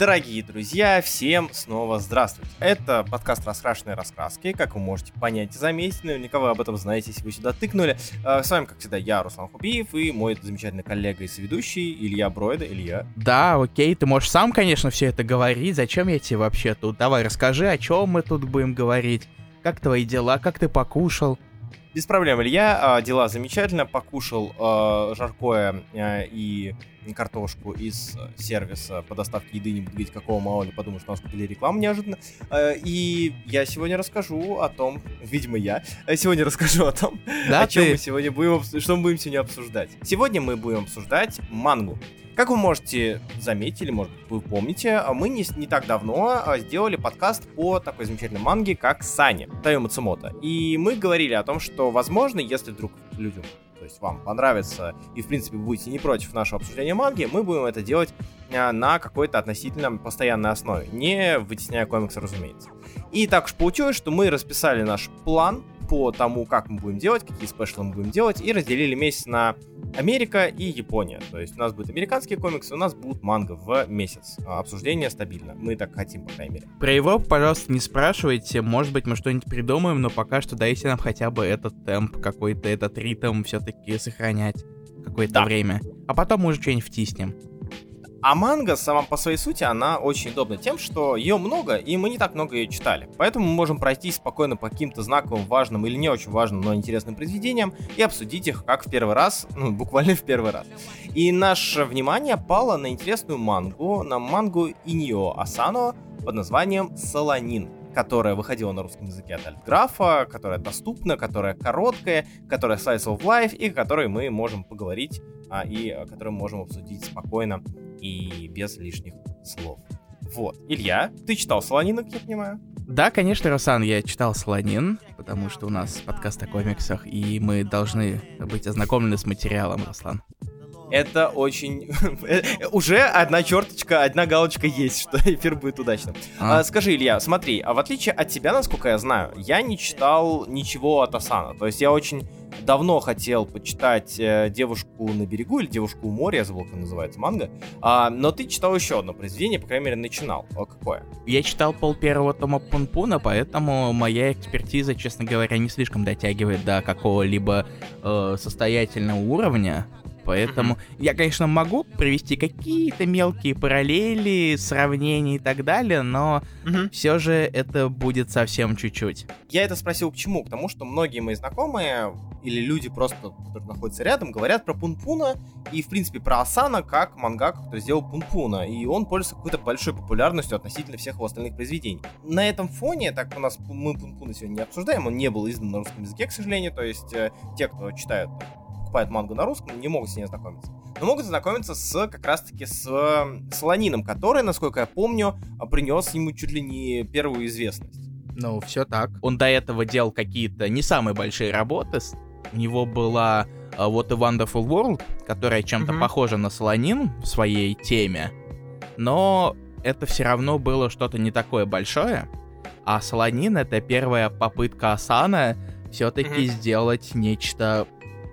Дорогие друзья, всем снова здравствуйте. Это подкаст «Раскрашенные раскраски», как вы можете понять и заметить, наверняка вы об этом знаете, если вы сюда тыкнули. А, с вами, как всегда, я, Руслан Хубиев, и мой замечательный коллега и соведущий Илья Бройда. Илья. Да, окей, ты можешь сам, конечно, все это говорить. Зачем я тебе вообще тут? Давай, расскажи, о чем мы тут будем говорить. Как твои дела, как ты покушал? Без проблем, Илья. А, дела замечательно. Покушал э, жаркое э, и картошку из сервиса по доставке еды, не буду говорить какого, мало ли подумаю, что у нас купили рекламу неожиданно. Э, и я сегодня расскажу о том, видимо, я сегодня расскажу о том, да, о чем ты? мы сегодня будем, что мы будем сегодня обсуждать. Сегодня мы будем обсуждать мангу. Как вы можете заметить, или, может быть, вы помните, мы не, не так давно сделали подкаст по такой замечательной манге, как Сани, Тайо Мацумото. И мы говорили о том, что, возможно, если вдруг людям, то есть вам понравится, и, в принципе, будете не против нашего обсуждения манги, мы будем это делать а, на какой-то относительно постоянной основе, не вытесняя комиксы, разумеется. И так уж получилось, что мы расписали наш план по тому, как мы будем делать, какие спешлы мы будем делать, и разделили месяц на Америка и Япония. То есть у нас будут американские комиксы, у нас будут манго в месяц. А, обсуждение стабильно. Мы так хотим, по крайней мере. Про его, пожалуйста, не спрашивайте. Может быть, мы что-нибудь придумаем, но пока что дайте нам хотя бы этот темп, какой-то этот ритм все-таки сохранять какое-то да. время. А потом мы уже что-нибудь втиснем. А манга сама по своей сути, она очень удобна тем, что ее много, и мы не так много ее читали. Поэтому мы можем пройти спокойно по каким-то знаковым, важным или не очень важным, но интересным произведениям и обсудить их как в первый раз, ну, буквально в первый раз. И наше внимание пало на интересную мангу, на мангу Иньо Асано под названием «Солонин» которая выходила на русском языке от Альтграфа, которая доступна, которая короткая, которая slice of life и о которой мы можем поговорить а, и о которой мы можем обсудить спокойно и без лишних слов. Вот. Илья, ты читал Солонина, как я понимаю? Да, конечно, Русан, я читал Солонин, потому что у нас подкаст о комиксах, и мы должны быть ознакомлены с материалом, Руслан. Это очень... Уже одна черточка, одна галочка есть, что эфир будет удачным. А. А, скажи, Илья, смотри, а в отличие от тебя, насколько я знаю, я не читал ничего от Асана. То есть я очень давно хотел почитать э, «Девушку на берегу» или «Девушку у моря», я забыл, как называется манга. А, но ты читал еще одно произведение, по крайней мере, начинал. А какое? Я читал пол первого тома Пунпуна, поэтому моя экспертиза, честно говоря, не слишком дотягивает до какого-либо э, состоятельного уровня. Поэтому mm-hmm. я, конечно, могу привести какие-то мелкие параллели, сравнения и так далее, но mm-hmm. все же это будет совсем чуть-чуть. Я это спросил почему? Потому что многие мои знакомые или люди просто, которые находятся рядом, говорят про Пунпуна и, в принципе, про Асана как мангаку, который сделал Пунпуна. И он пользуется какой-то большой популярностью относительно всех его остальных произведений. На этом фоне, так у нас мы Пунпуна сегодня не обсуждаем, он не был издан на русском языке, к сожалению, то есть э, те, кто читают покупают мангу на русском, не могут с ней ознакомиться. Но могут знакомиться с как раз-таки с Солонином, который, насколько я помню, принес ему чуть ли не первую известность. Ну, все так. Он до этого делал какие-то не самые большие работы. У него была uh, What a Wonderful World, которая чем-то mm-hmm. похожа на Солонин в своей теме. Но это все равно было что-то не такое большое. А Солонин — это первая попытка Асана все-таки mm-hmm. сделать нечто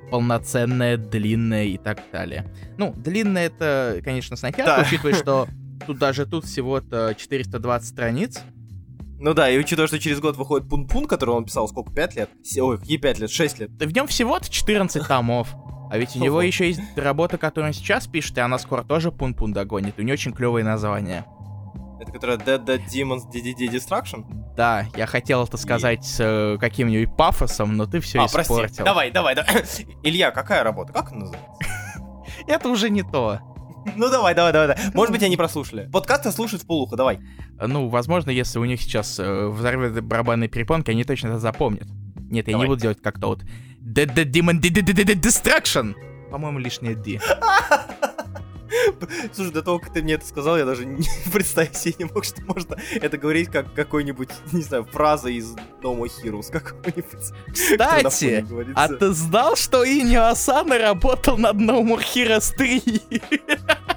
полноценная, длинная и так далее. Ну, длинная это, конечно, с натяжкой, да. учитывая, что тут даже тут всего-то 420 страниц. Ну да, и учитывая, что через год выходит Пун-Пун, который он писал сколько, 5 лет? Ой, какие 5 лет? 6 лет. В нем всего-то 14 томов. А ведь у него еще есть работа, которую он сейчас пишет, и она скоро тоже Пун-Пун догонит. У нее очень клевые названия. Это которая Dead Dead Demons DDD Destruction? Да, я хотел это сказать с э, каким-нибудь пафосом, но ты все а, испортил. Прости. Давай, давай, давай. Илья, какая работа? Как она называется? Это уже не то. Ну давай, давай, давай, давай. Может быть, они прослушали. Подкасты слушают в полухо, давай. Ну, возможно, если у них сейчас э, взорвет барабанные перепонки, они точно это запомнят. Нет, я давай. не буду делать как-то вот Demon Destruction. По-моему, лишнее D. Слушай, до того, как ты мне это сказал, я даже не представить себе не мог, что можно это говорить как какой-нибудь, не знаю, фраза из No More Heroes какой-нибудь. Кстати, а ты знал, что Иньо Асана работал над No More Heroes 3?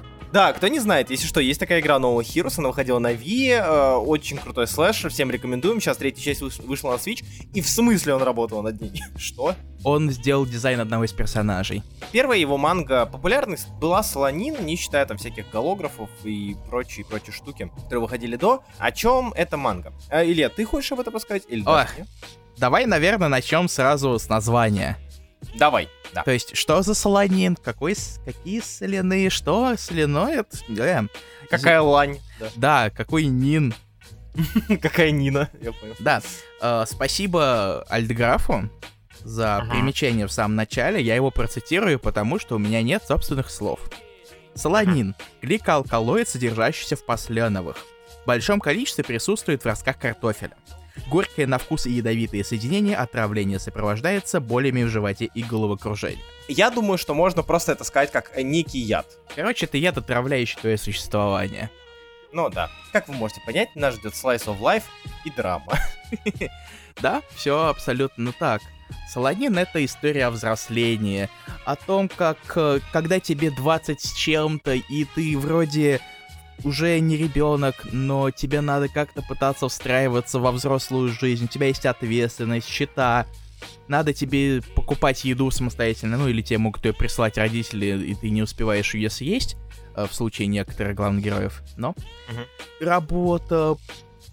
Да, кто не знает, если что, есть такая игра More Heroes, она выходила на Wii, э, очень крутой слэшер, всем рекомендуем, сейчас третья часть вышла на Switch, и в смысле он работал над ней? Что? он сделал дизайн одного из персонажей. Первая его манга популярность была Солонин, не считая там всяких голографов и прочие, прочие штуки, которые выходили до. О чем эта манга? А, Илья, ты хочешь об этом рассказать? Или Ох, давай, наверное, начнем сразу с названия. Давай, да. То есть, что за солонин? Какой, какие соляные? Что? Соляное? Э, Какая лань? Да, да какой нин? Какая Нина, я понял. Да, э, спасибо Альдграфу за ага. примечание в самом начале. Я его процитирую, потому что у меня нет собственных слов. Солонин — гликоалкалоид, содержащийся в посленовых. В большом количестве присутствует в ростках картофеля. Горькое на вкус и ядовитые соединения отравление сопровождается болями в животе и головокружением. Я думаю, что можно просто это сказать как некий яд. Короче, это яд, отравляющий твое существование. Ну да. Как вы можете понять, нас ждет Slice of Life и драма. Да, все абсолютно так. Солонин — это история о взрослении, о том, как э, когда тебе 20 с чем-то, и ты вроде уже не ребенок, но тебе надо как-то пытаться встраиваться во взрослую жизнь, у тебя есть ответственность, счета, надо тебе покупать еду самостоятельно, ну или тебе могут ее прислать родители, и ты не успеваешь ее съесть, Э, в случае некоторых главных героев. Но угу. работа,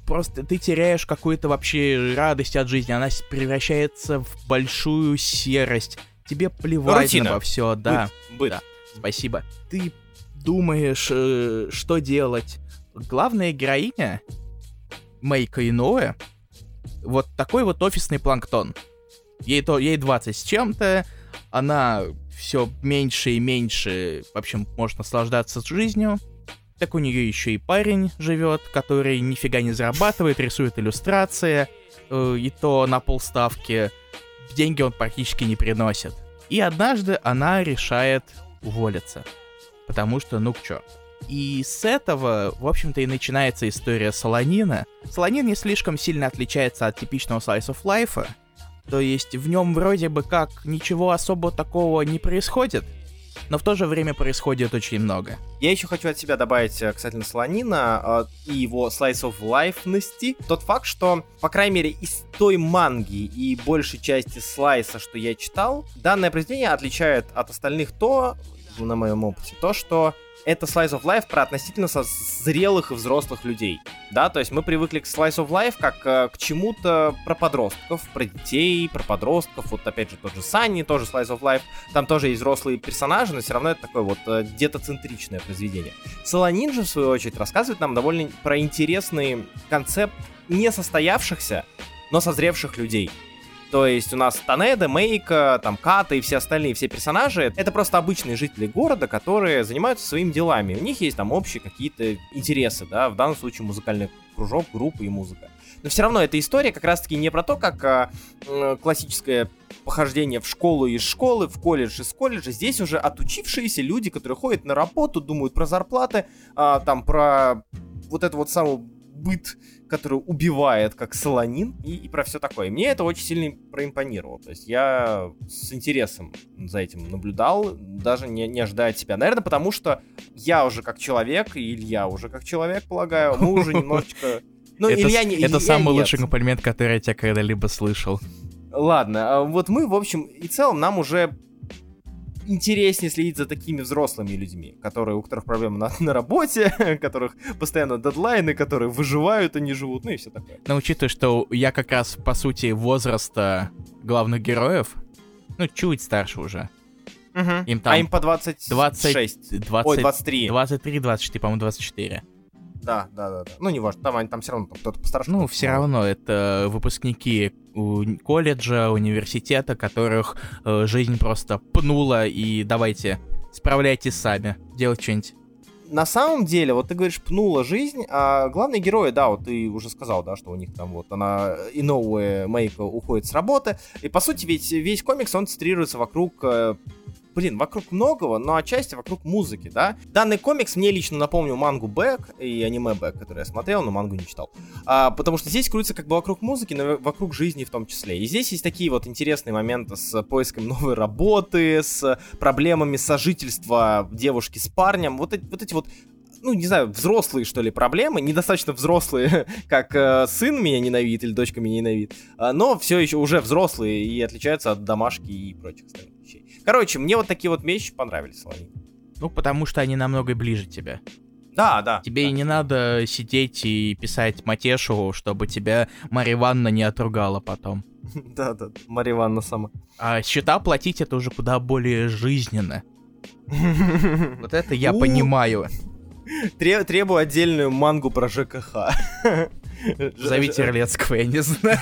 просто ты теряешь какую-то вообще радость от жизни, она превращается в большую серость. Тебе плевать Рутина. на все, да. Быт. Быт. Да. Спасибо. Ты думаешь, э, что делать. Главная героиня Мейка Иноэ вот такой вот офисный планктон. Ей, то, ей 20 с чем-то, она все меньше и меньше, в общем, может наслаждаться жизнью. Так у нее еще и парень живет, который нифига не зарабатывает, рисует иллюстрации, э, и то на полставки. Деньги он практически не приносит. И однажды она решает уволиться. Потому что, ну к чё. И с этого, в общем-то, и начинается история Солонина. Солонин не слишком сильно отличается от типичного slice of life, то есть в нем вроде бы как ничего особо такого не происходит, но в то же время происходит очень много. Я еще хочу от себя добавить э, касательно Слонина э, и его slice of life Тот факт, что, по крайней мере, из той манги и большей части слайса, что я читал, данное произведение отличает от остальных то, на моем опыте, то, что это Slice of Life про относительно зрелых и взрослых людей. Да, то есть мы привыкли к Slice of Life как э, к чему-то про подростков, про детей, про подростков. Вот опять же тот же Санни, тоже Slice of Life. Там тоже есть взрослые персонажи, но все равно это такое вот э, детоцентричное произведение. Солонин же, в свою очередь, рассказывает нам довольно про интересный концепт несостоявшихся, но созревших людей. То есть у нас Танеда, Мейка, там Ката и все остальные, все персонажи, это просто обычные жители города, которые занимаются своими делами. У них есть там общие какие-то интересы, да, в данном случае музыкальный кружок, группа и музыка. Но все равно эта история как раз-таки не про то, как э, классическое похождение в школу из школы, в колледж из колледжа. Здесь уже отучившиеся люди, которые ходят на работу, думают про зарплаты, а, там про вот эту вот самую быт, который убивает, как солонин, и, и про все такое. мне это очень сильно проимпонировало. То есть я с интересом за этим наблюдал, даже не, не ожидая от себя. Наверное, потому что я уже как человек, и Илья уже как человек, полагаю, мы уже немножечко... Ну, это, Илья не Это самый нет. лучший комплимент, который я тебя когда-либо слышал. Ладно, а вот мы, в общем и целом, нам уже интереснее следить за такими взрослыми людьми, которые, у которых проблемы на, на работе, у которых постоянно дедлайны, которые выживают, а не живут, ну и все такое. Но учитывая, что я как раз, по сути, возраста главных героев, ну, чуть старше уже. Угу. Им там а им по 26. 20, 20, Ой, 23. 23, 24, по-моему, 24. Да, да, да, да. Ну, не важно, там, они, там все равно кто-то постарше. Ну, все равно, это выпускники колледжа, университета, которых э, жизнь просто пнула, и давайте, справляйтесь сами, делать что-нибудь. На самом деле, вот ты говоришь, пнула жизнь, а главные герои, да, вот ты уже сказал, да, что у них там вот она и новая Мейка уходит с работы, и по сути ведь весь комикс, он центрируется вокруг э, блин, вокруг многого, но отчасти вокруг музыки, да. Данный комикс мне лично напомнил мангу Бэк и аниме Бэк, который я смотрел, но мангу не читал. А, потому что здесь крутится как бы вокруг музыки, но вокруг жизни в том числе. И здесь есть такие вот интересные моменты с поиском новой работы, с проблемами сожительства девушки с парнем. Вот вот, эти вот ну, не знаю, взрослые, что ли, проблемы, недостаточно взрослые, как э, сын меня ненавидит или дочка меня ненавидит, э, но все еще уже взрослые и отличаются от домашки и прочих остальных вещей. Короче, мне вот такие вот вещи понравились, Солонин. Ну, потому что они намного ближе тебя. Да, да. Тебе да. и не надо сидеть и писать Матешу, чтобы тебя Марья Ивановна не отругала потом. Да, да, Марья Ивановна сама. А счета платить это уже куда более жизненно. Вот это я понимаю. Требую отдельную мангу про ЖКХ. Зови Терлецкого, я не знаю.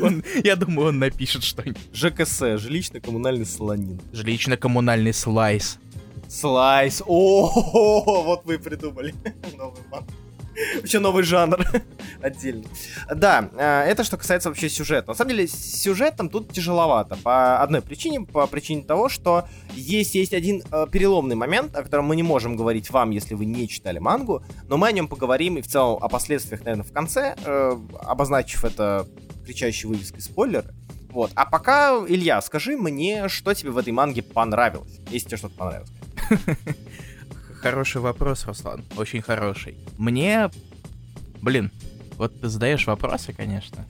Он, я думаю, он напишет что-нибудь. ЖКС, жилищно-коммунальный слонин. Жилищно-коммунальный слайс. Слайс. О, вот вы придумали. Новый манг. Вообще новый жанр отдельный. Да, э, это что касается вообще сюжета. На самом деле, с сюжетом тут тяжеловато. По одной причине, по причине того, что есть, есть один э, переломный момент, о котором мы не можем говорить вам, если вы не читали мангу, но мы о нем поговорим и в целом о последствиях, наверное, в конце, э, обозначив это кричащей вывеской спойлеры. Вот. А пока, Илья, скажи мне, что тебе в этой манге понравилось, если тебе что-то понравилось. Хороший вопрос, Руслан. Очень хороший. Мне... Блин, вот ты задаешь вопросы, конечно.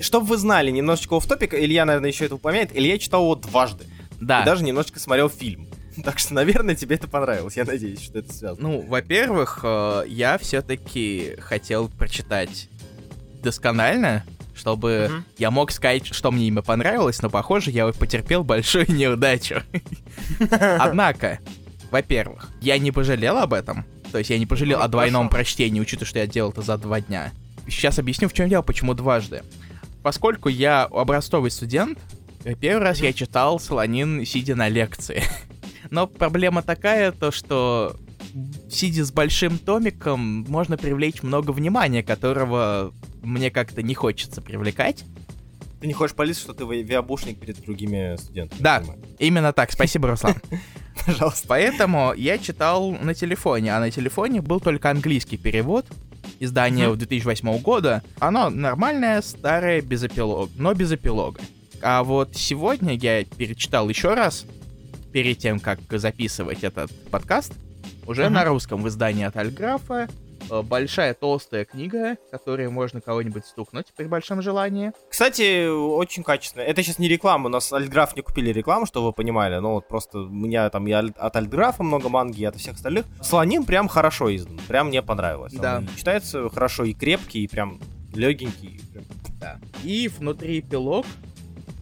Чтобы вы знали, немножечко в топик, Илья, наверное, еще это упомянет, Илья читал его дважды. Да. И даже немножечко смотрел фильм. Так что, наверное, тебе это понравилось. Я надеюсь, что это связано. Ну, во-первых, э, я все-таки хотел прочитать досконально, чтобы угу. я мог сказать, что мне имя понравилось, но, похоже, я потерпел большую неудачу. Однако, во-первых, я не пожалел об этом. То есть я не пожалел ну, о двойном хорошо. прочтении, учитывая, что я делал это за два дня. Сейчас объясню, в чем дело, почему дважды. Поскольку я образцовый студент, первый раз я читал Солонин, сидя на лекции. Но проблема такая, то что сидя с большим томиком, можно привлечь много внимания, которого мне как-то не хочется привлекать. Ты не хочешь политься, что ты виабушник перед другими студентами? Да, именно так. Спасибо, Руслан. Пожалуйста. Поэтому я читал на телефоне, а на телефоне был только английский перевод. Издание mm-hmm. 2008 года. Оно нормальное, старое, без эпилога, но без эпилога. А вот сегодня я перечитал еще раз, перед тем, как записывать этот подкаст, уже mm-hmm. на русском в издании от Альграфа. Э, большая толстая книга, которой можно кого-нибудь стукнуть при большом желании. Кстати, очень качественно. Это сейчас не реклама, у нас Альтграф не купили рекламу, чтобы вы понимали, но вот просто у меня там и от Альтграфа много манги, и от всех остальных. Слоним прям хорошо издан, прям мне понравилось. Да. Он читается хорошо и крепкий, и прям легенький. Прям... Да. И внутри эпилог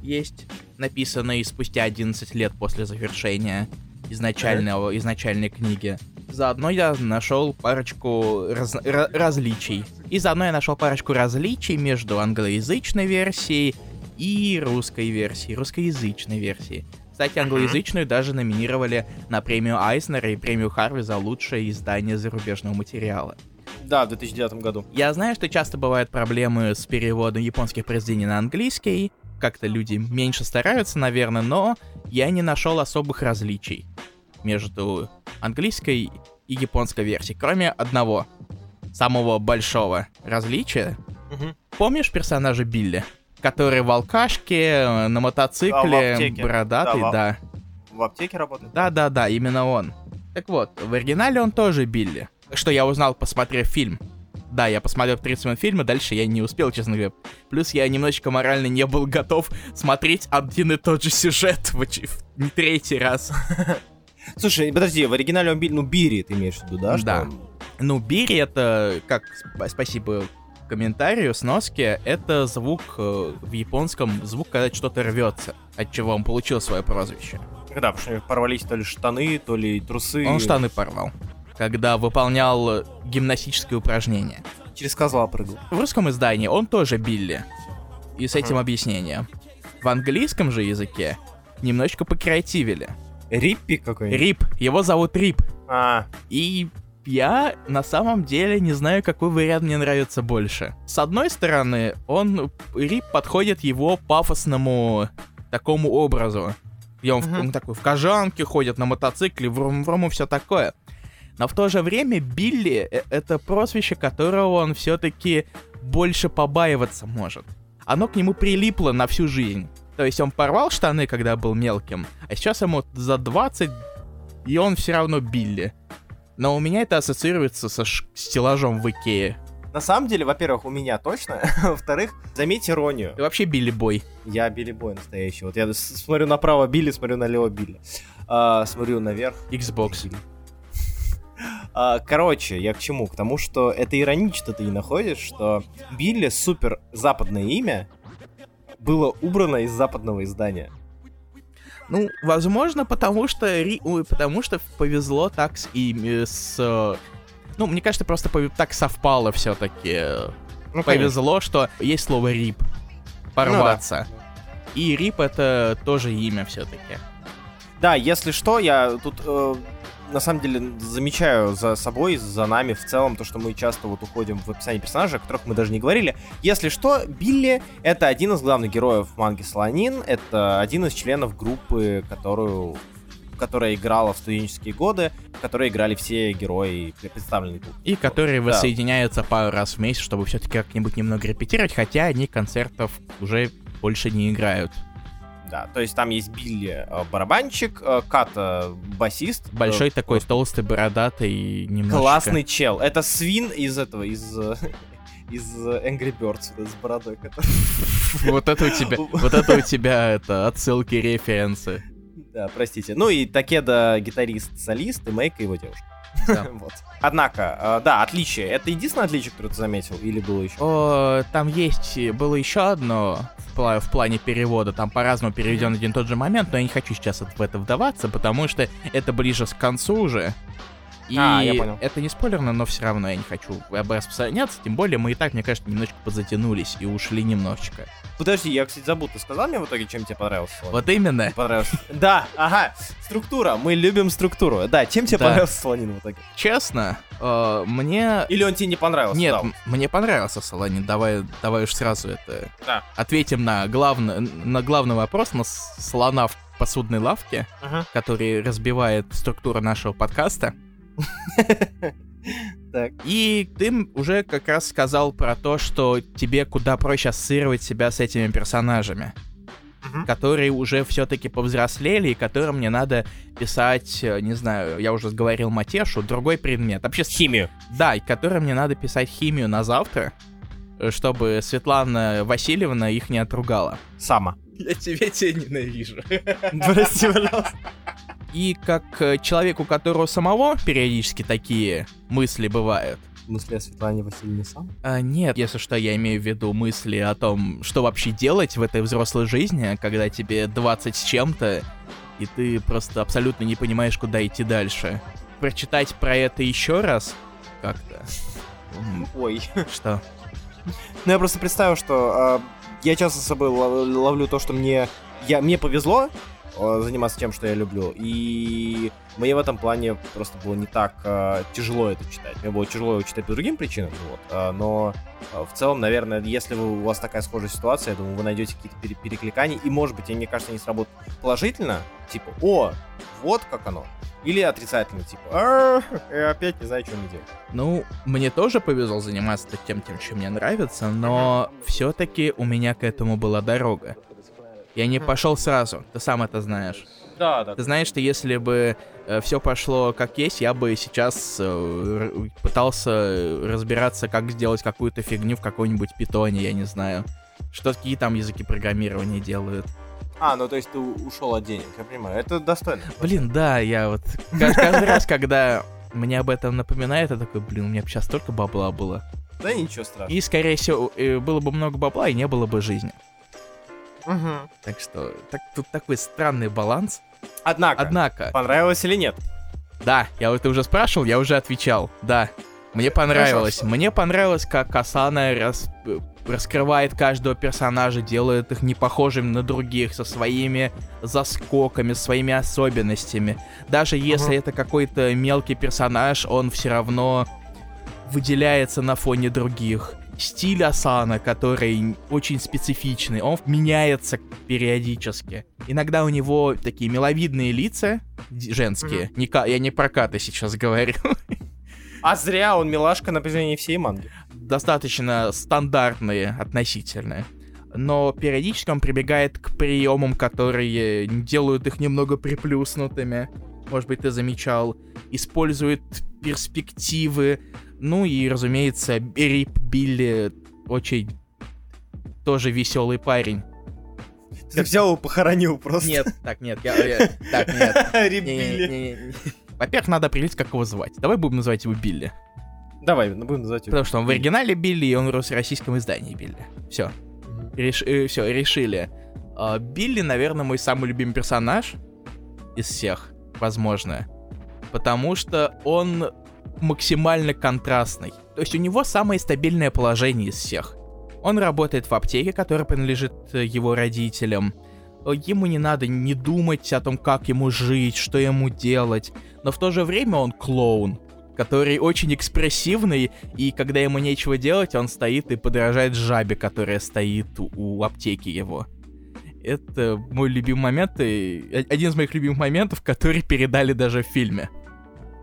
есть написанный спустя 11 лет после завершения изначального, изначальной книги. Заодно я нашел парочку раз, различий. И заодно я нашел парочку различий между англоязычной версией и русской версией, русскоязычной версией. Кстати, англоязычную даже номинировали на премию Айснера и премию Харви за лучшее издание зарубежного материала. Да, в 2009 году. Я знаю, что часто бывают проблемы с переводом японских произведений на английский. Как-то люди меньше стараются, наверное, но я не нашел особых различий между английской и японской версией, кроме одного, самого большого различия. Угу. Помнишь персонажа Билли? Который в алкашке, э, на мотоцикле, да, бородатый, да, да. В аптеке работает? Да-да-да, именно он. Так вот, в оригинале он тоже Билли. Что я узнал, посмотрев фильм. Да, я посмотрел 30 минут фильма, дальше я не успел, честно говоря. Плюс я немножечко морально не был готов смотреть один и тот же сюжет в, в не третий раз. Слушай, подожди, в оригинале он ну, Бири ты имеешь в виду, да? Да. Что Ну, Бири это, как, спасибо комментарию, сноске, это звук э, в японском, звук, когда что-то рвется, от чего он получил свое прозвище. Когда, потому что порвались то ли штаны, то ли трусы. Он штаны порвал, когда выполнял гимнастические упражнения. Через козла прыгал. В русском издании он тоже Билли. И с этим uh-huh. объяснением. В английском же языке немножечко покреативили. Риппи какой-нибудь? Рип. Его зовут Рип. А. И я на самом деле не знаю, какой вариант мне нравится больше. С одной стороны, он Рип подходит его пафосному такому образу. Где он, uh-huh. в, он такой в кожанке ходит на мотоцикле, врум-врум и все такое. Но в то же время Билли э, — это прозвище, которого он все-таки больше побаиваться может. Оно к нему прилипло на всю жизнь. То есть он порвал штаны, когда был мелким, а сейчас ему за 20, и он все равно Билли. Но у меня это ассоциируется со стеллажом в Икее. На самом деле, во-первых, у меня точно. Во-вторых, заметь иронию. Ты вообще Билли Бой. Я Билли Бой настоящий. Вот я смотрю направо Билли, смотрю налево Билли. А, смотрю наверх. Xbox. А, короче, я к чему? К тому, что это иронично ты не находишь, что Билли супер западное имя было убрано из западного издания. Ну, возможно, потому что потому что повезло так с ими с. э, Ну, мне кажется, просто так совпало все-таки. Ну, Повезло, что есть слово рип. Порваться. И рип это тоже имя все-таки. Да, если что, я тут э, на самом деле замечаю за собой, за нами в целом, то, что мы часто вот уходим в описание персонажей, о которых мы даже не говорили. Если что, Билли — это один из главных героев манги Слонин, это один из членов группы, которую которая играла в студенческие годы, в которой играли все герои, представленные тут. И которые Да. воссоединяются пару раз в месяц, чтобы все-таки как-нибудь немного репетировать, хотя они концертов уже больше не играют. Да, то есть там есть Билли э, барабанщик, э, Ката басист. Большой э, такой толстый, бородатый, немножко... Классный чел. Это свин из этого, из э, из э, Angry Birds с бородой. который- Вот это у тебя, вот это у тебя, это, отсылки, референсы. Да, простите. Ну и Такеда гитарист-солист и Мейка его девушка. Да. Вот. Однако, э, да, отличие. Это единственное отличие, которое ты заметил, или было еще? О, там есть, было еще одно в, пла- в плане перевода, там по-разному переведен один и тот же момент, но я не хочу сейчас в это вдаваться, потому что это ближе к концу уже. И А, я понял. это не спойлерно, но все равно я не хочу об- распространяться, тем более мы и так, мне кажется, немножечко подзатянулись и ушли немножечко. Подожди, я, кстати, забыл, ты сказал мне в итоге, чем тебе понравился? Вот именно. Понравился. Да, ага, структура. Мы любим структуру. Да, чем тебе Да. понравился Солонин в итоге? Честно, э, мне... Или он тебе не понравился? Нет, Да. мне понравился Солонин. Давай, давай уж сразу это Да. ответим на главный, на главный вопрос на слона в посудной лавке, Ага. который разбивает структуру нашего подкаста. Так. И ты уже как раз сказал про то, что тебе куда проще ассоциировать себя с этими персонажами, Мгм. которые уже все-таки повзрослели и которым мне надо писать, э, не знаю, я уже говорил Матешу, другой предмет. Вообще, Химию. да, и которым мне надо писать химию на завтра, э, чтобы Светлана Васильевна их не отругала. Сама. Я тебя тебя ненавижу. Прости, пожалуйста. И как э, человеку, у которого самого периодически такие мысли бывают, Мысли о Светлане Васильевне сам? А, нет, если что, я имею в виду мысли о том, что вообще делать в этой взрослой жизни, когда тебе 20 с чем-то, и ты просто абсолютно не понимаешь, куда идти дальше. Прочитать про это еще раз как-то. Ой. Что? Ну, я просто представил, что а, я часто с собой лов- ловлю то, что мне, я, мне повезло заниматься тем, что я люблю, и мне в этом плане просто было не так а, тяжело это читать. Мне было тяжело его читать по другим причинам, вот, а, но а, в целом, наверное, если вы, у вас такая схожая ситуация, я думаю, вы найдете какие-то пере- перекликания, и, может быть, они, мне кажется, они сработают положительно, типа, о, вот как оно, или отрицательно, типа, «А, я опять не знаю, что мне делать. Ну, мне тоже повезло заниматься тем, тем, чем мне нравится, но все-таки у меня к этому была дорога. Я не пошел сразу, ты сам это знаешь. Да, да. Ты знаешь, что если бы все пошло как есть, я бы сейчас э, пытался разбираться, как сделать какую-то фигню в какой-нибудь питоне, я не знаю. Что какие там языки программирования делают. А, ну то есть ты ушел от денег, я понимаю. Это достойно. Блин, да, я вот ка- каждый раз, когда мне об этом напоминает, я такой, блин, у меня сейчас столько бабла было. Да ничего страшного. И, скорее всего, э, было бы много бабла, и не было бы жизни. Мгм. Так что, так, тут такой странный баланс. Однако, Однако, понравилось или нет? Да, я вот уже спрашивал, я уже отвечал. Да, мне понравилось. Хорошо. Мне понравилось, как Асана рас- э, раскрывает каждого персонажа, делает их не похожими на других, со своими заскоками, своими особенностями. Даже если Мгм. это какой-то мелкий персонаж, он все равно выделяется на фоне других. Стиль Асана, который очень специфичный, он меняется периодически. Иногда у него такие миловидные лица, женские. Не ка- я не про Ката сейчас говорю. А зря он милашка на протяжении всей манги. Достаточно стандартные относительно. Но периодически он прибегает к приемам, которые делают их немного приплюснутыми. может быть, ты замечал, использует перспективы. Ну и, разумеется, Рип Билли очень тоже веселый парень. Ты взял его похоронил просто. Нет, так, нет, я, я так, нет. Рип Билли. Во-первых, надо определить, как его звать. Давай будем называть его Билли. Давай, ну, будем называть его. Потому что он в оригинале Билли, и он в российском издании Билли. Все. Мгм. все, решили. А, Билли, наверное, мой самый любимый персонаж из всех, возможно. Потому что он максимально контрастный. То есть у него самое стабильное положение из всех. Он работает в аптеке, которая принадлежит э, его родителям. Э, Ему не надо не думать о том, как ему жить, что ему делать. Но в то же время он клоун, который очень экспрессивный, и когда ему нечего делать, он стоит и подражает жабе, которая стоит у- аптеки его. Это мой любимый момент, и один из моих любимых моментов, который передали даже в фильме.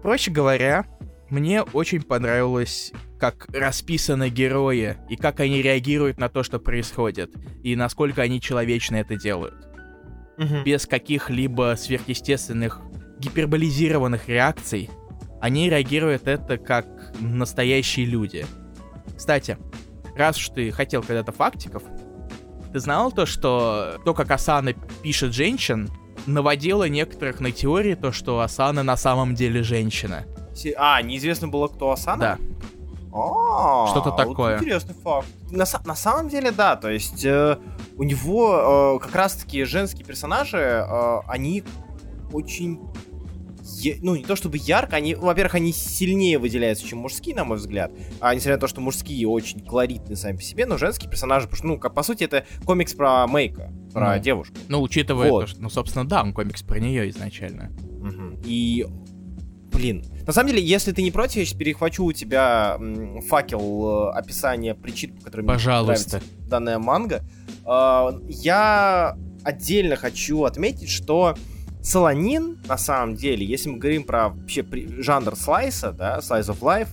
Проще говоря, мне очень понравилось, как расписаны герои, и как они реагируют на то, что происходит, и насколько они человечно это делают Мгм. без каких-либо сверхъестественных гиперболизированных реакций, они реагируют это как настоящие люди. Кстати, раз уж ты хотел когда-то фактиков, ты знал то, что то, как Асана пишет женщин, наводило некоторых на теории то, что Асана на самом деле женщина. А, неизвестно было, кто Асана? Да. А, Что-то вот такое. Интересный факт. На, са- на самом деле, да, то есть э, у него э, как раз-таки женские персонажи, э, они очень, е- ну не то чтобы ярко, они, во-первых, они сильнее выделяются, чем мужские, на мой взгляд. А несмотря на то, что мужские очень колоритные сами по себе, но женские персонажи, потому что, ну, как, по сути, это комикс про Мейка, про Ну. девушку. Ну, учитывая Вот. то, что, ну, собственно, да, он комикс про нее изначально. Мгм. И, блин, на самом деле, если ты не против, я сейчас перехвачу у тебя факел э, описания причин, по которым мне Пожалуйста. нравится данная манга. А, Я отдельно хочу отметить, что Солонин, на самом деле, если мы говорим про вообще жанр слайса, да, slice of life,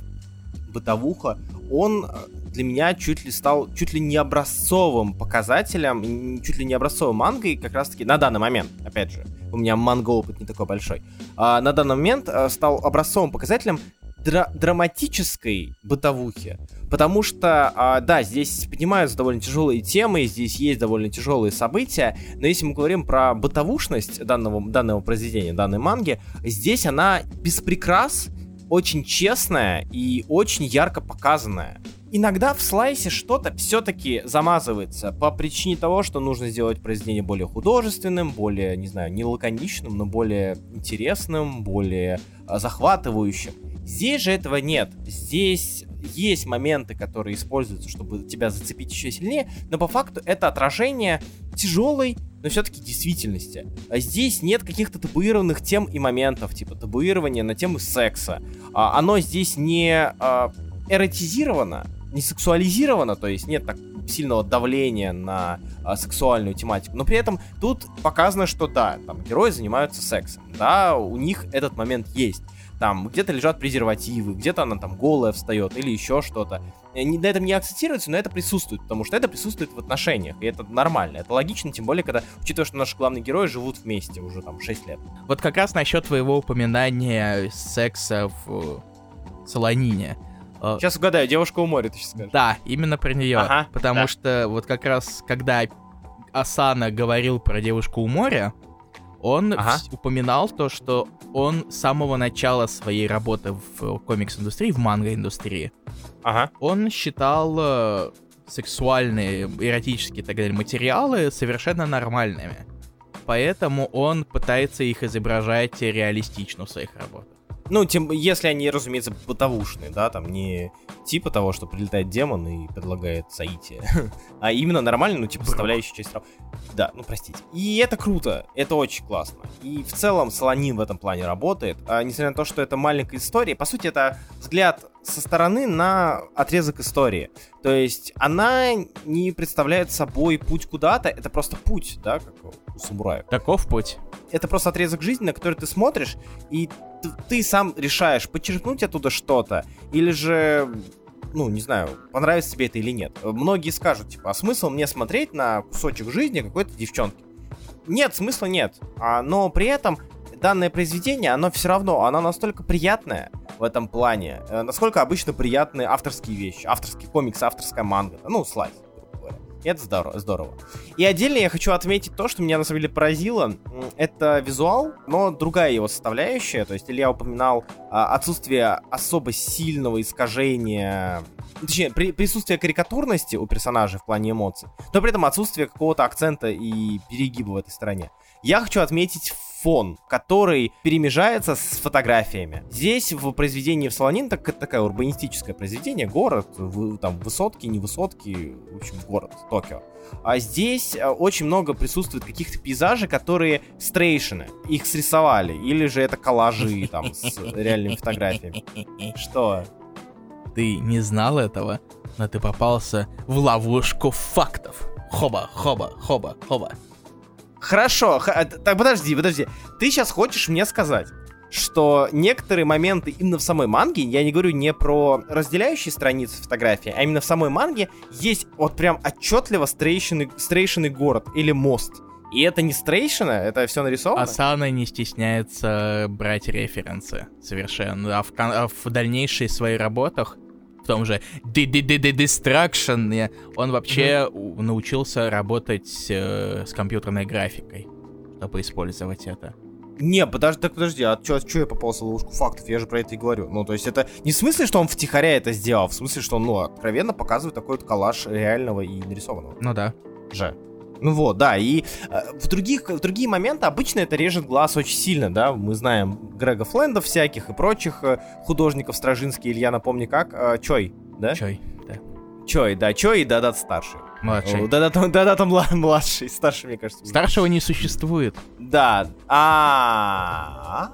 бытовуха, он э, для меня чуть ли стал чуть ли не образцовым показателем, чуть ли не образцовой мангой как раз-таки на данный момент, опять же, у меня манго-опыт не такой большой, а, на данный момент э, стал образцовым показателем дра- драматической бытовухи. Потому что, а, да, здесь поднимаются довольно тяжелые темы, здесь есть довольно тяжелые события, но если мы говорим про бытовушность данного, данного произведения, данной манги, здесь она без прикрас, очень честная и очень ярко показанная. Иногда в слайсе что-то все-таки замазывается по причине того, что нужно сделать произведение более художественным, более, не знаю, не лаконичным, но более интересным, более а, захватывающим. Здесь же этого нет. Здесь есть моменты, которые используются, чтобы тебя зацепить еще сильнее, но по факту это отражение тяжелой, но все-таки действительности. А здесь нет каких-то табуированных тем и моментов, типа табуирования на тему секса. А, оно здесь не а, эротизировано, не сексуализировано, то есть нет так сильного давления на а, сексуальную тематику, но при этом тут показано, что да, там герои занимаются сексом, да, у них этот момент есть. Там где-то лежат презервативы, где-то она там голая встает или еще что-то. Не- На этом не акцентируется, но это присутствует, потому что это присутствует в отношениях, и это нормально, это логично, тем более, когда, учитывая, что наши главные герои живут вместе уже там 6 лет. Вот как раз насчет твоего упоминания секса в э, Солонине. Э, Сейчас угадаю, девушка у моря, ты сейчас скажешь. Да, именно про нее. Ага, потому да. что вот как раз, когда Асана говорил про девушку у моря, он Ага. упоминал то, что он с самого начала своей работы в комикс-индустрии, в манго-индустрии, Ага. он считал э, сексуальные, эротические и так далее материалы совершенно нормальными. Поэтому он пытается их изображать реалистично в своих работах. Ну, тем, если они, разумеется, бытовушные, да, там не типа того, что прилетает демон и предлагает соитие, а именно нормально, ну, типа, составляющая часть. Да, ну, простите. И это круто, это очень классно. И в целом Солонин в этом плане работает, а, несмотря на то, что это маленькая история, по сути, это взгляд со стороны на отрезок истории. То есть она не представляет собой путь куда-то, это просто путь, да, как самураев Таков путь. это просто отрезок жизни, на который ты смотришь, и т- ты сам решаешь, подчеркнуть оттуда что-то, или же, ну, не знаю, понравится тебе это или нет. Многие скажут, типа, а смысл мне смотреть на кусочек жизни какой-то девчонки? Нет, смысла нет. А, но при этом данное произведение, оно все равно, оно настолько приятное в этом плане, э, насколько обычно приятные авторские вещи, авторский комикс, авторская манга, ну, слайд. Это здорово, здорово. И отдельно я хочу отметить то, что меня на самом деле поразило. Это визуал, но другая его составляющая. То есть Илья упоминал а, отсутствие особо сильного искажения точнее, при, присутствие карикатурности у персонажей в плане эмоций, но при этом отсутствие какого-то акцента и перегиба в этой стороне. Я хочу отметить фон, который перемежается с фотографиями. Здесь в произведении в Солонин так, такое урбанистическое произведение, город, в, там высотки, не высотки, в общем, город Токио. А здесь э, очень много присутствует каких-то пейзажей, которые стрейшины. Их срисовали. Или же это коллажи там с реальными фотографиями. Что? Ты не знал этого, но ты попался в ловушку фактов. Хоба, хоба, хоба, хоба. Хорошо, х- так подожди, подожди. Ты сейчас хочешь мне сказать, что некоторые моменты именно в самой манге, я не говорю не про разделяющие страницы фотографии, а именно в самой манге есть вот прям отчетливо стрейшенный, стрейшенный город или мост. И это не стрейшина, это все нарисовано? Асана не стесняется брать референсы совершенно. А в, а в дальнейшей своих работах в том же Destruction, он вообще mm-hmm. научился работать э, с компьютерной графикой, чтобы использовать это. Не, подожди, так подожди, а чё, чё я попался в ловушку фактов? Я же про это и говорю. Ну, то есть это не в смысле, что он втихаря это сделал, в смысле, что он, ну, откровенно показывает такой вот коллаж реального и нарисованного. Ну да. Же. Ну вот, да, и э, в, других, в другие моменты обычно это режет глаз очень сильно, да, мы знаем Грега Флендов всяких и прочих э, художников, Стражинский, Илья, напомни как, э, Чой, да? Чой, да. Чой, да, Чой и Дадат старший. Младший. Дадат, Дадат младший, старший, мне кажется. Старшего не существует. Да, а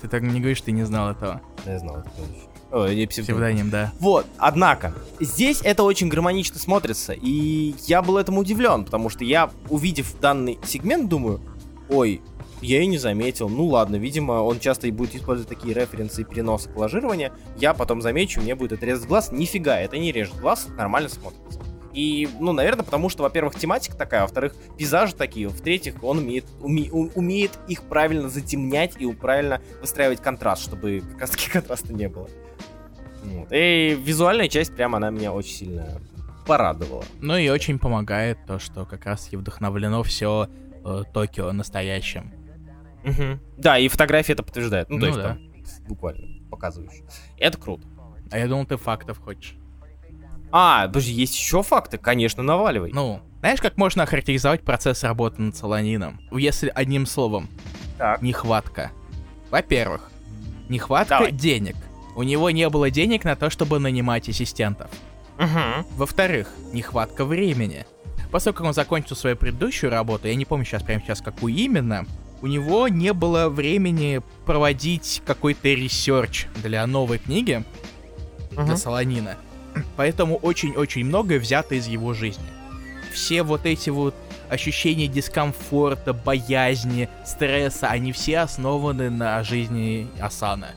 Ты так не говоришь, ты не знал этого. Я знал это, конечно. О, не псевдоним. псевдоним, да. Вот, однако, здесь это очень гармонично смотрится, и я был этому удивлен, потому что я, увидев данный сегмент, думаю, ой, я и не заметил. Ну ладно, видимо, он часто и будет использовать такие референсы и переносы коллажирования. Я потом замечу, мне будет это резать глаз. Нифига, это не режет глаз, нормально смотрится. И, ну, наверное, потому что, во-первых, тематика такая, во-вторых, пейзажи такие, в-третьих, он умеет, уме, умеет их правильно затемнять и правильно выстраивать контраст, чтобы как раз таки контраста не было. Вот. И визуальная часть прямо она меня очень сильно порадовала. Ну и очень помогает то, что как раз и вдохновлено все э, Токио настоящим. Угу. Да, и фотографии это подтверждает. Ну, то ну, есть да. там буквально показывающие. Это круто. А я думал, ты фактов хочешь. А, подожди, есть еще факты? Конечно, наваливай. Ну, знаешь, как можно охарактеризовать процесс работы над солонином? Если одним словом. Так. Нехватка. Во-первых, нехватка Давай. денег. У него не было денег на то, чтобы нанимать ассистентов. Угу. Во-вторых, нехватка времени. Поскольку он закончил свою предыдущую работу, я не помню сейчас прямо сейчас какую именно, у него не было времени проводить какой-то research для новой книги, угу. для Соланина. Поэтому очень-очень многое взято из его жизни. Все вот эти вот ощущения дискомфорта, боязни, стресса, они все основаны на жизни Асано.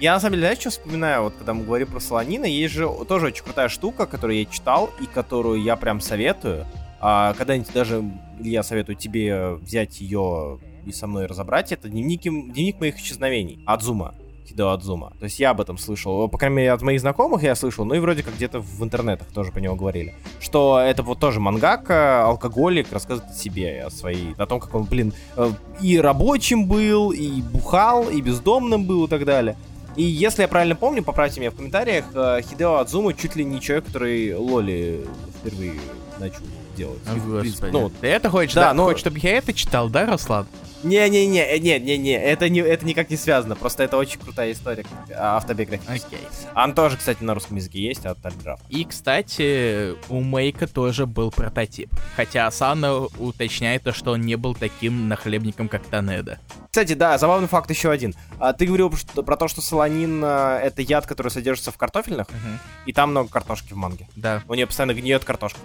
Я на самом деле, знаешь, что вспоминаю, вот когда мы говорим про Солонина, есть же тоже очень крутая штука, которую я читал и которую я прям советую. А, когда-нибудь даже я советую тебе взять ее и со мной разобрать. Это дневник, дневник моих исчезновений. Адзума. Хидо Адзума. То есть я об этом слышал. По крайней мере, от моих знакомых я слышал, ну и вроде как где-то в интернетах тоже по него говорили. Что это вот тоже мангака, алкоголик, рассказывает о себе, о своей, о том, как он, блин, э, и рабочим был, и бухал, и бездомным был и так далее. И если я правильно помню, поправьте меня в комментариях, э, Хидео Адзума чуть ли не человек, который Лоли впервые начал делать. О. Ну, ты это хочешь, да, да но... хочешь, чтобы я это читал, да, Руслан? Не-не-не, э, не-не-не, это, не, это никак не связано, просто это очень крутая история автобиографическая. Окей. Он тоже, кстати, на русском языке есть, от Тальграф. И, кстати, у Мейка тоже был прототип, хотя Асана уточняет то, что он не был таким нахлебником, как Танеда. Кстати, да, забавный факт еще один. А, ты говорил что, про то, что солонин а, это яд, который содержится в картофельных, угу. и там много картошки в манге. Да. У нее постоянно гниет картошка.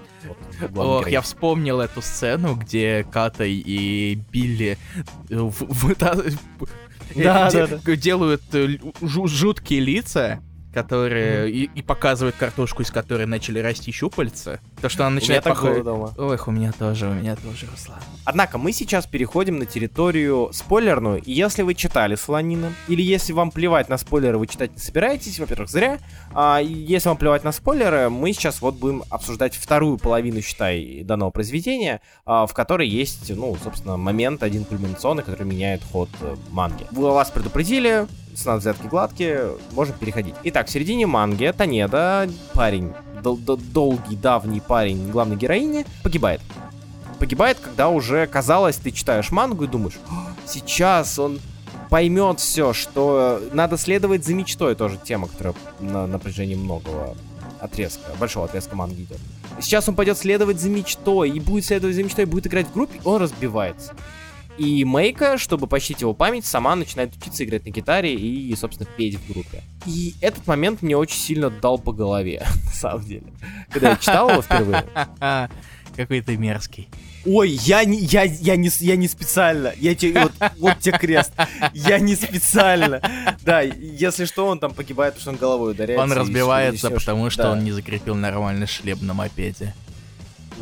Вот, Ох, я вспомнил эту сцену, где Катай и Билли да, да, да. делают жуткие лица, которые и, и показывают картошку, из которой начали расти щупальца. То, что она начинает походить. Ох, у меня тоже, у меня тоже, Руслан. Однако мы сейчас переходим на территорию спойлерную, и если вы читали Солонина, или если вам плевать на спойлеры, вы читать не собираетесь, во-первых, зря, а если вам плевать на спойлеры, мы сейчас вот будем обсуждать вторую половину, считай, данного произведения, а, в которой есть, ну, собственно, момент один кульминационный, который меняет ход э, манги. Вы вас предупредили, цена взятки гладкие, можем переходить. Итак, в середине манги Танеда, парень, дол долгий, давний парень главной героини, погибает. Погибает, когда уже, казалось, ты читаешь мангу и думаешь, сейчас он поймет все, что надо следовать за мечтой, тоже тема, которая на напряжении многого отрезка, большого отрезка манги идет. Сейчас он пойдет следовать за мечтой, и будет следовать за мечтой, будет играть в группе, он разбивается. И Мейка, чтобы почтить его память, сама начинает учиться играть на гитаре и, собственно, петь в группе. И этот момент мне очень сильно дал по голове, на самом деле. Когда я читал его впервые. Какой ты мерзкий. Ой, я не, я, я не, я не специально. Я тебе, вот, вот тебе крест. Я не специально. Да, если что, он там погибает, потому что он головой ударяется. Он разбивается, потому что да. он не закрепил нормальный шлем на мопеде.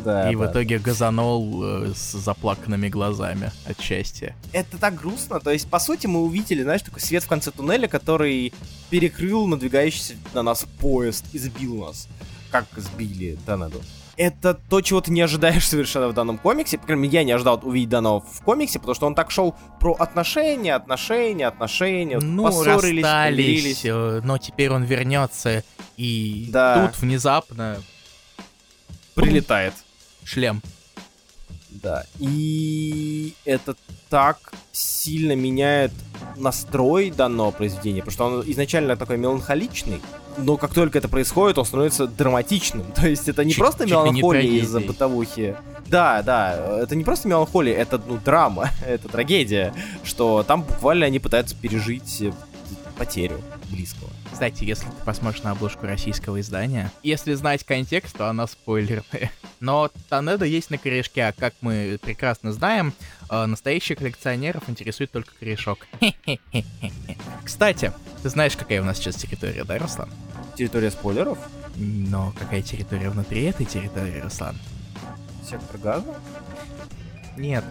Да, и да. в итоге газанул э, с заплаканными глазами от счастья. Это так грустно. То есть, по сути, мы увидели, знаешь, такой свет в конце туннеля, который перекрыл надвигающийся на нас поезд и сбил нас. Как сбили Торнадо. Это то, чего ты не ожидаешь совершенно в данном комиксе. По крайней мере, я не ожидал увидеть данного в комиксе, потому что он так шел про отношения, отношения, отношения. Ну, поссорились, расстались, э, но теперь он вернется, и да. тут внезапно прилетает. Шлем. Да. И это так сильно меняет настрой данного произведения, потому что он изначально такой меланхоличный, но как только это происходит, он становится драматичным. То есть это не Ч- просто меланхолия из-за бытовухи. Да, да, это не просто меланхолия, это ну, драма, это трагедия, что там буквально они пытаются пережить потерю близкого. Кстати, если ты посмотришь на обложку российского издания, если знать контекст, то она спойлерная. Но Танеда есть на корешке, а как мы прекрасно знаем, э, настоящих коллекционеров интересует только корешок. Кстати, ты знаешь, какая у нас сейчас территория, да, Руслан? Территория спойлеров? Но какая территория внутри этой территории, Руслан? Сектор газа? Нет.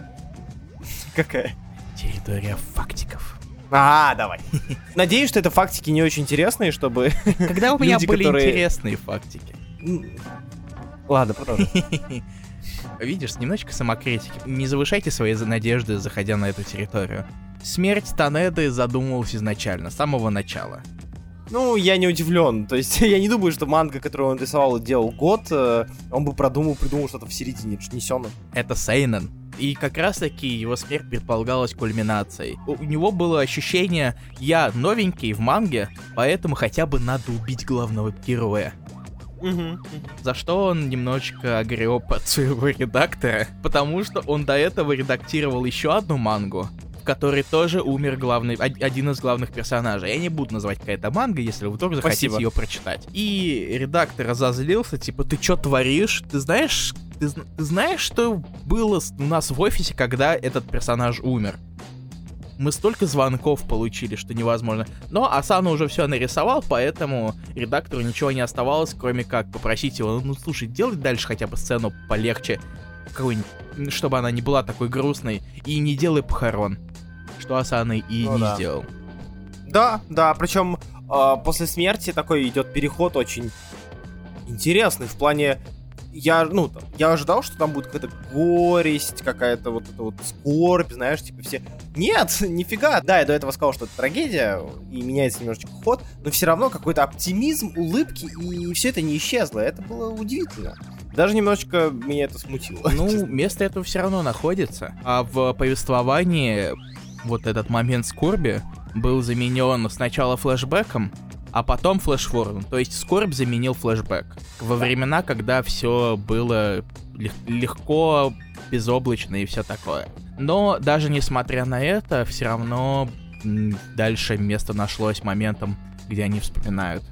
Какая? Территория фактиков. А, давай. Надеюсь, что это фактики не очень интересные, чтобы... Когда у меня люди, были которые... интересные фактики? Ладно, продолжим. Видишь, немножечко самокритики. Не завышайте свои надежды, заходя на эту территорию. Смерть Танеды задумывалась изначально, с самого начала. Ну, я не удивлен. То есть, я не думаю, что манга, которую он рисовал, делал год, э, он бы продумал, придумал что-то в середине. Это не Это Сейнен. И как раз-таки его смерть предполагалась кульминацией. У, у него было ощущение, я новенький в манге, поэтому хотя бы надо убить главного героя. Угу. За что он немножечко огреб от своего редактора, потому что он до этого редактировал еще одну мангу, в которой тоже умер главный, один из главных персонажей. Я не буду называть какая-то манга, если вы вдруг захотите Спасибо. ее прочитать. И редактор разозлился, типа, ты что творишь? Ты знаешь, ты, ты знаешь, что было у нас в офисе, когда этот персонаж умер? мы столько звонков получили, что невозможно. Но Асана уже все нарисовал, поэтому редактору ничего не оставалось, кроме как попросить его, ну слушай, делай дальше хотя бы сцену полегче, какую-нибудь, чтобы она не была такой грустной, и не делай похорон что Асана и ну, не да. сделал. Да, да, причем э, после смерти такой идет переход очень интересный в плане я, ну, я ожидал, что там будет какая-то горесть, какая-то вот эта вот скорбь, знаешь, типа все... Нет, нифига. Да, я до этого сказал, что это трагедия, и меняется немножечко ход, но все равно какой-то оптимизм, улыбки, и все это не исчезло. Это было удивительно. Даже немножечко меня это смутило. Ну, честно. место этого все равно находится. А в повествовании вот этот момент скорби был заменен сначала флэшбэком, а потом флешфорвардом. То есть скорбь заменил флэшбэк. Во времена, когда все было легко, безоблачно и все такое. Но даже несмотря на это, все равно дальше место нашлось моментом, где они вспоминают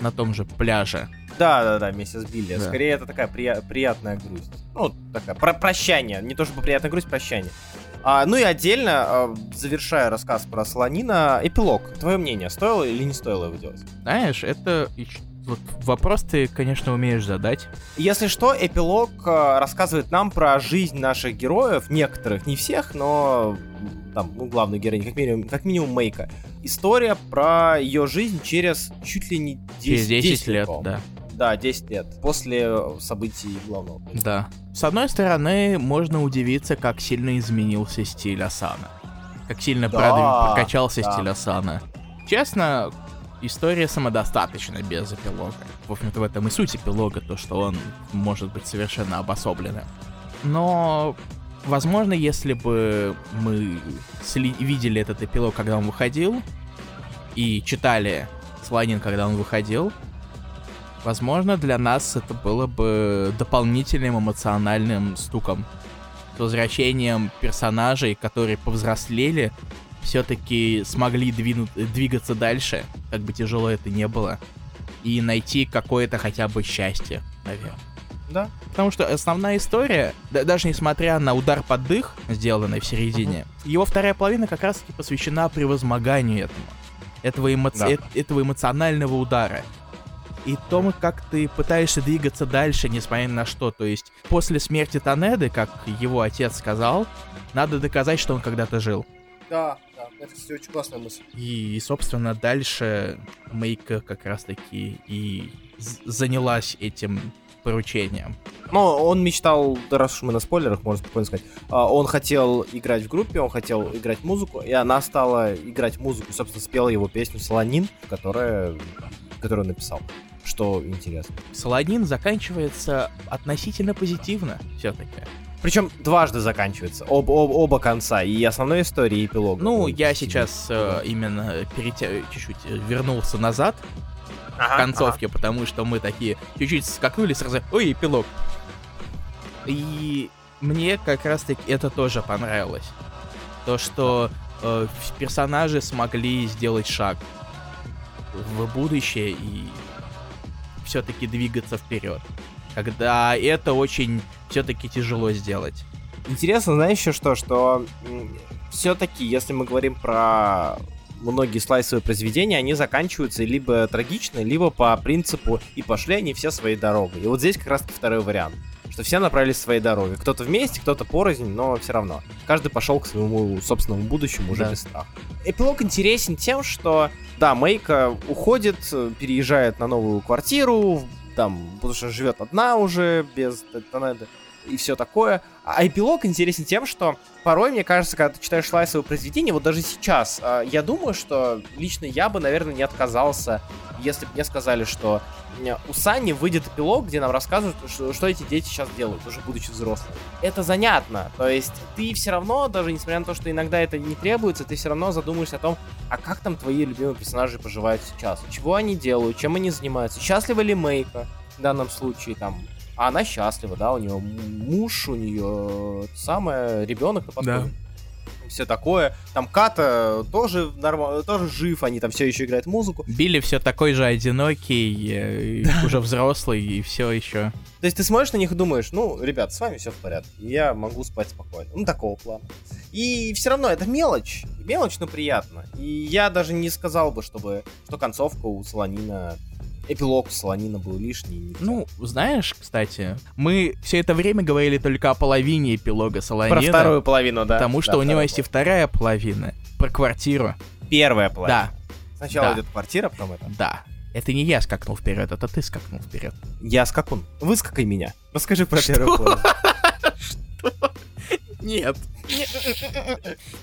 на том же пляже. Да, да, да, вместе с Билли. Да. Скорее, это такая при... приятная грусть. Ну, такая про прощание. Не то чтобы приятная грусть, прощание. А, ну и отдельно, а, завершая рассказ про Солонина, эпилог. Твое мнение, стоило или не стоило его делать? Знаешь, это Вот вопрос ты, конечно, умеешь задать. Если что, эпилог э, рассказывает нам про жизнь наших героев, некоторых, не всех, но там, ну, главную героиню, как минимум, как минимум Мейка. История про ее жизнь через чуть ли не 10, Через 10, 10 лет, да. Да, 10 лет. После событий главного. Да. С одной стороны, можно удивиться, как сильно изменился стиль Асана. Как сильно Да, продвиг- прокачался да. стиль Асана. Честно, история самодостаточна без эпилога. В общем-то, в этом и суть эпилога, то, что он может быть совершенно обособленным. Но, возможно, если бы мы сли- видели этот эпилог, когда он выходил, и читали Сланин, когда он выходил, возможно, для нас это было бы дополнительным эмоциональным стуком. С возвращением персонажей, которые повзрослели, все-таки смогли двину- двигаться дальше, как бы тяжело это не было, и найти какое-то хотя бы счастье, наверное. Да. Потому что основная история, да- даже несмотря на удар под дых, сделанный в середине, его вторая половина как раз-таки посвящена превозмоганию этому. Этого, эмо- Да. э- этого эмоционального удара. И тому, как ты пытаешься двигаться дальше, несмотря ни на что. То есть, после смерти Танеды, как его отец сказал, надо доказать, что он когда-то жил. Да, да, это, кстати, очень классная мысль. И, собственно, дальше Мейка как раз-таки и занялась этим поручением. Но он мечтал, да раз уж мы на спойлерах, можно спокойно сказать, а, он хотел играть в группе, он хотел играть музыку, и она стала играть музыку, собственно, спела его песню «Солонин», которая, которую он написал. Что интересно. Солонин заканчивается относительно позитивно, все-таки. Причем дважды заканчивается, об, об- оба конца, и основной истории, и эпилог. Ну, я сейчас э, именно перетя- чуть-чуть вернулся назад Ага, в концовке, потому что мы такие чуть-чуть скакнули сразу. Ой, эпилог. И мне как раз-таки это тоже понравилось. То, что э, персонажи смогли сделать шаг в будущее и все-таки двигаться вперед. Когда это очень все-таки тяжело сделать. Интересно, знаешь еще что, что все-таки, если мы говорим про многие слайсовые произведения, они заканчиваются либо трагично, либо по принципу «и пошли они все своей дорогой». И вот здесь как раз-таки второй вариант. Что все направились своей дорогой. Кто-то вместе, кто-то порознь, но все равно. Каждый пошел к своему собственному будущему уже Да. без страха. Эпилог интересен тем, что, да, Мейка уходит, э, переезжает на новую квартиру, там, потому что живет одна уже, без Танеды и все такое. А эпилог интересен тем, что порой, мне кажется, когда ты читаешь слайсовое произведение, вот даже сейчас, а, я думаю, что лично я бы, наверное, не отказался, если бы мне сказали, что у Сани выйдет эпилог, где нам рассказывают, что, что эти дети сейчас делают, уже будучи взрослыми. Это занятно. То есть ты все равно, даже несмотря на то, что иногда это не требуется, ты все равно задумаешься о том, а как там твои любимые персонажи поживают сейчас? Чего они делают? Чем они занимаются? Счастлива ли Мейка в данном случае? Там, а она счастлива, да, у нее муж, у нее самое, ребенок на подходе. Все такое. Там Ката тоже нормально, тоже жив, они там все еще играют музыку. Билли все такой же одинокий, э, уже взрослый, и все еще. То есть ты смотришь на них и думаешь, ну, ребят, с вами все в порядке, я могу спать спокойно. Ну, такого плана. И все равно это мелочь. Мелочь, но приятно. И я даже не сказал бы, чтобы, что концовка у Солонина, эпилог Солонина был лишний. нельзя. Ну, знаешь, кстати, мы все это время говорили только о половине эпилога Солонина. про вторую половину, да. Потому что Да, у него есть и вторая половина. Про квартиру. Первая половина. Да, Сначала да. идет квартира, потом это. да. Это не я скакнул вперед, это ты скакнул вперед. Я скакун. Выскакай меня. Расскажи про первую половину. Нет.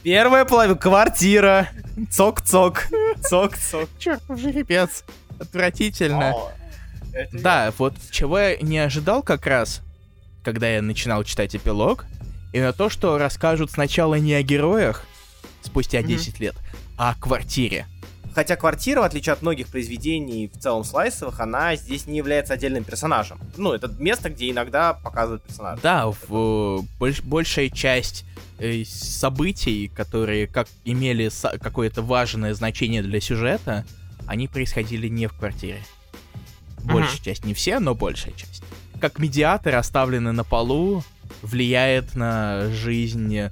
Первая половина. Квартира. Цок-цок. Цок-цок. Черт, жеребец. Отвратительно. Да, вот чего я не ожидал как раз, когда я начинал читать эпилог, именно то, что расскажут сначала не о героях спустя Мгм. 10 лет, а о квартире. Хотя квартира, в отличие от многих произведений в целом слайсовых, она здесь не является отдельным персонажем. Ну, это место, где иногда показывают персонажа. Да, в, э, больш- большая часть э, событий, которые как имели какое-то важное значение для сюжета, они происходили не в квартире. Большая часть, не все, но большая часть. Как медиатор, оставленный на полу, влияет на жизнь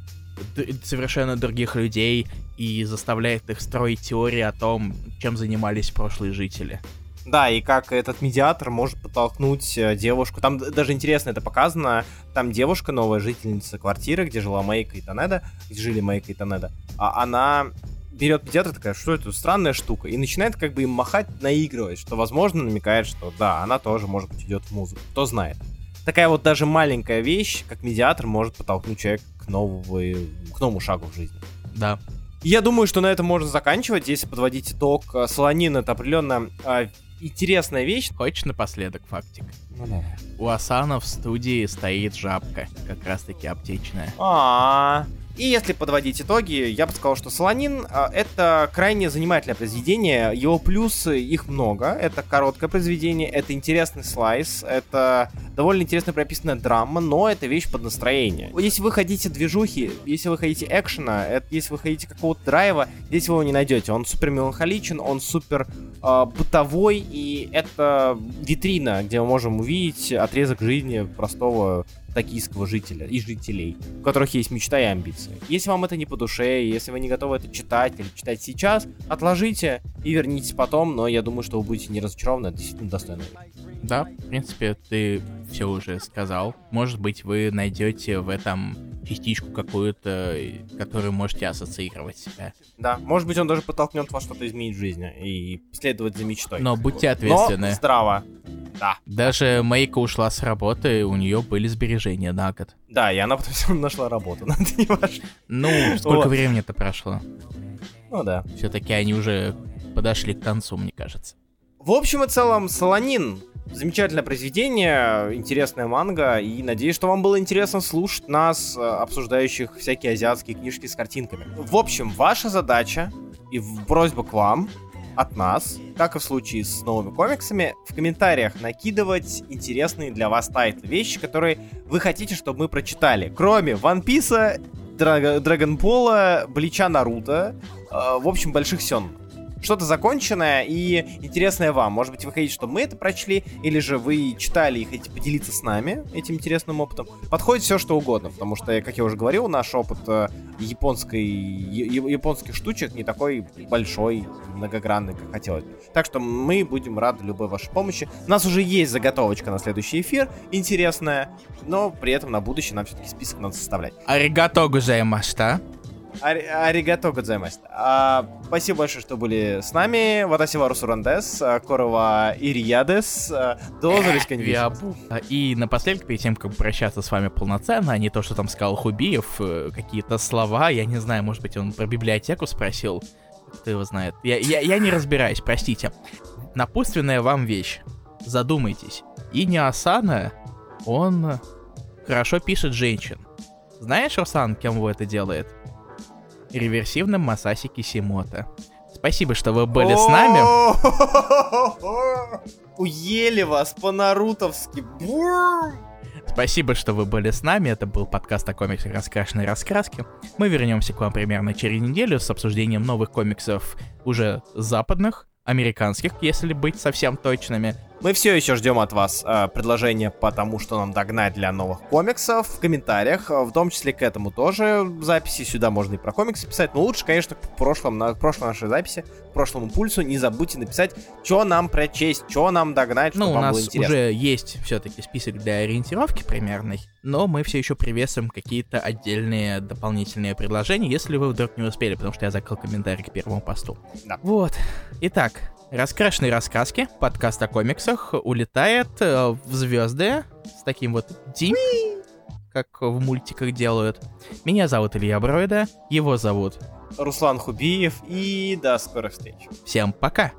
совершенно других людей и заставляет их строить теории о том, чем занимались прошлые жители. Да, и как этот медиатор может подтолкнуть э, девушку. Там даже интересно это показано. Там девушка, новая жительница квартиры, где жила Мейка и Танеда, где жили Мейка и Танеда. А она берет медиатор такая, что это странная штука, и начинает как бы им махать, наигрывать, что, возможно, намекает, что да, она тоже, может быть, идет в музыку. Кто знает. Такая вот даже маленькая вещь, как медиатор, может подтолкнуть человека к, новой, к новому шагу в жизни. Да. Я думаю, что на этом можно заканчивать, если подводить итог. Солонин это определенно э, интересная вещь. Хочешь напоследок фактик? Ну, давай. У Асана в студии стоит жабка, как раз таки аптечная. А, и если подводить итоги, я бы сказал, что Солонин а, это крайне занимательное произведение. Его плюсы, их много. Это короткое произведение, это интересный слайс, это довольно интересно прописанная драма, но это вещь под настроение. Если вы хотите движухи, если вы хотите экшена, это, если вы хотите какого-то драйва, здесь вы его не найдете. Он супер меланхоличен, он супер э, бытовой, и это витрина, где мы можем увидеть отрезок жизни простого токийского жителя и жителей, у которых есть мечта и амбиции. Если вам это не по душе, если вы не готовы это читать или читать сейчас, отложите и вернитесь потом, но я думаю, что вы будете не разочарованы, это действительно достойно. Да, в принципе, ты все уже сказал. Может быть, вы найдете в этом частичку какую-то, которую можете ассоциировать себя. Да, может быть, он даже подтолкнет вас что-то изменить в жизни и следовать за мечтой. Но будьте ответственны. Но здраво. Да. Даже Мейка ушла с работы, у нее были сбережения на год. Да, и она потом нашла работу, но это не важно. Ну, сколько Вот. времени-то прошло? Ну да. Все-таки они уже подошли к концу, мне кажется. В общем и целом, Солонин. Замечательное произведение, интересная манга, и надеюсь, что вам было интересно слушать нас, э, обсуждающих всякие азиатские книжки с картинками. В общем, ваша задача и просьба к вам от нас, как и в случае с новыми комиксами, в комментариях накидывать интересные для вас тайтлы, вещи, которые вы хотите, чтобы мы прочитали. Кроме One Piece, Драгонбола, Блича Наруто, э, в общем, больших сёнэнов. Что-то законченное и интересное вам. Может быть, вы хотите, чтобы мы это прочли, или же вы читали и хотите поделиться с нами этим интересным опытом. Подходит все, что угодно, потому что, как я уже говорил, наш опыт э, японской, японских штучек не такой большой, многогранный, как хотелось бы. Так что мы будем рады любой вашей помощи. У нас уже есть заготовочка на следующий эфир, интересная, но при этом на будущее нам все-таки список надо составлять. Аригато гузаимашта. Ари- Аригато годзаймаста. А, Спасибо большое, что были с нами. Ватасива Русурандес, а, Корова Ирьядес. а, До зависка А, И напоследок, перед тем, как прощаться с вами полноценно, а не то, что там сказал Хубиев, э, какие-то слова, я не знаю, может быть, он про библиотеку спросил, кто его знает. Я, я, я не разбираюсь, простите. Напутственная вам вещь. Задумайтесь. Ини Асана, он хорошо пишет женщин. Знаешь, Руслан, кем его это делает? Реверсивным Масаси Кисимото. Спасибо, что вы были с нами. Уели вас по-нарутовски. Спасибо, что вы были с нами. Это был подкаст о комиксах «Раскрашенной раскраски». Мы вернемся к вам примерно через неделю с обсуждением новых комиксов уже западных, американских, если быть совсем точными. Мы все еще ждем от вас э, предложения по тому, что нам догнать для новых комиксов в комментариях, э, в том числе к этому тоже записи. Сюда можно и про комиксы писать, но лучше, конечно, к прошлым, на, к прошлой нашей записи, к прошлому пульсу не забудьте написать, что нам прочесть, что нам догнать, чтобы Ну, у вам было нас интересно. уже есть все-таки список для ориентировки примерный, но мы все еще приветствуем какие-то отдельные дополнительные предложения, если вы вдруг не успели, потому что я закрыл комментарий к первому посту. Да. Вот. Итак, раскрашенные рассказки, подкаст о комиксах, улетает э, в звезды с таким вот дим, как в мультиках делают. Меня зовут Илья Бройда, его зовут. Руслан Хубиев и до скорых встреч. Всем пока!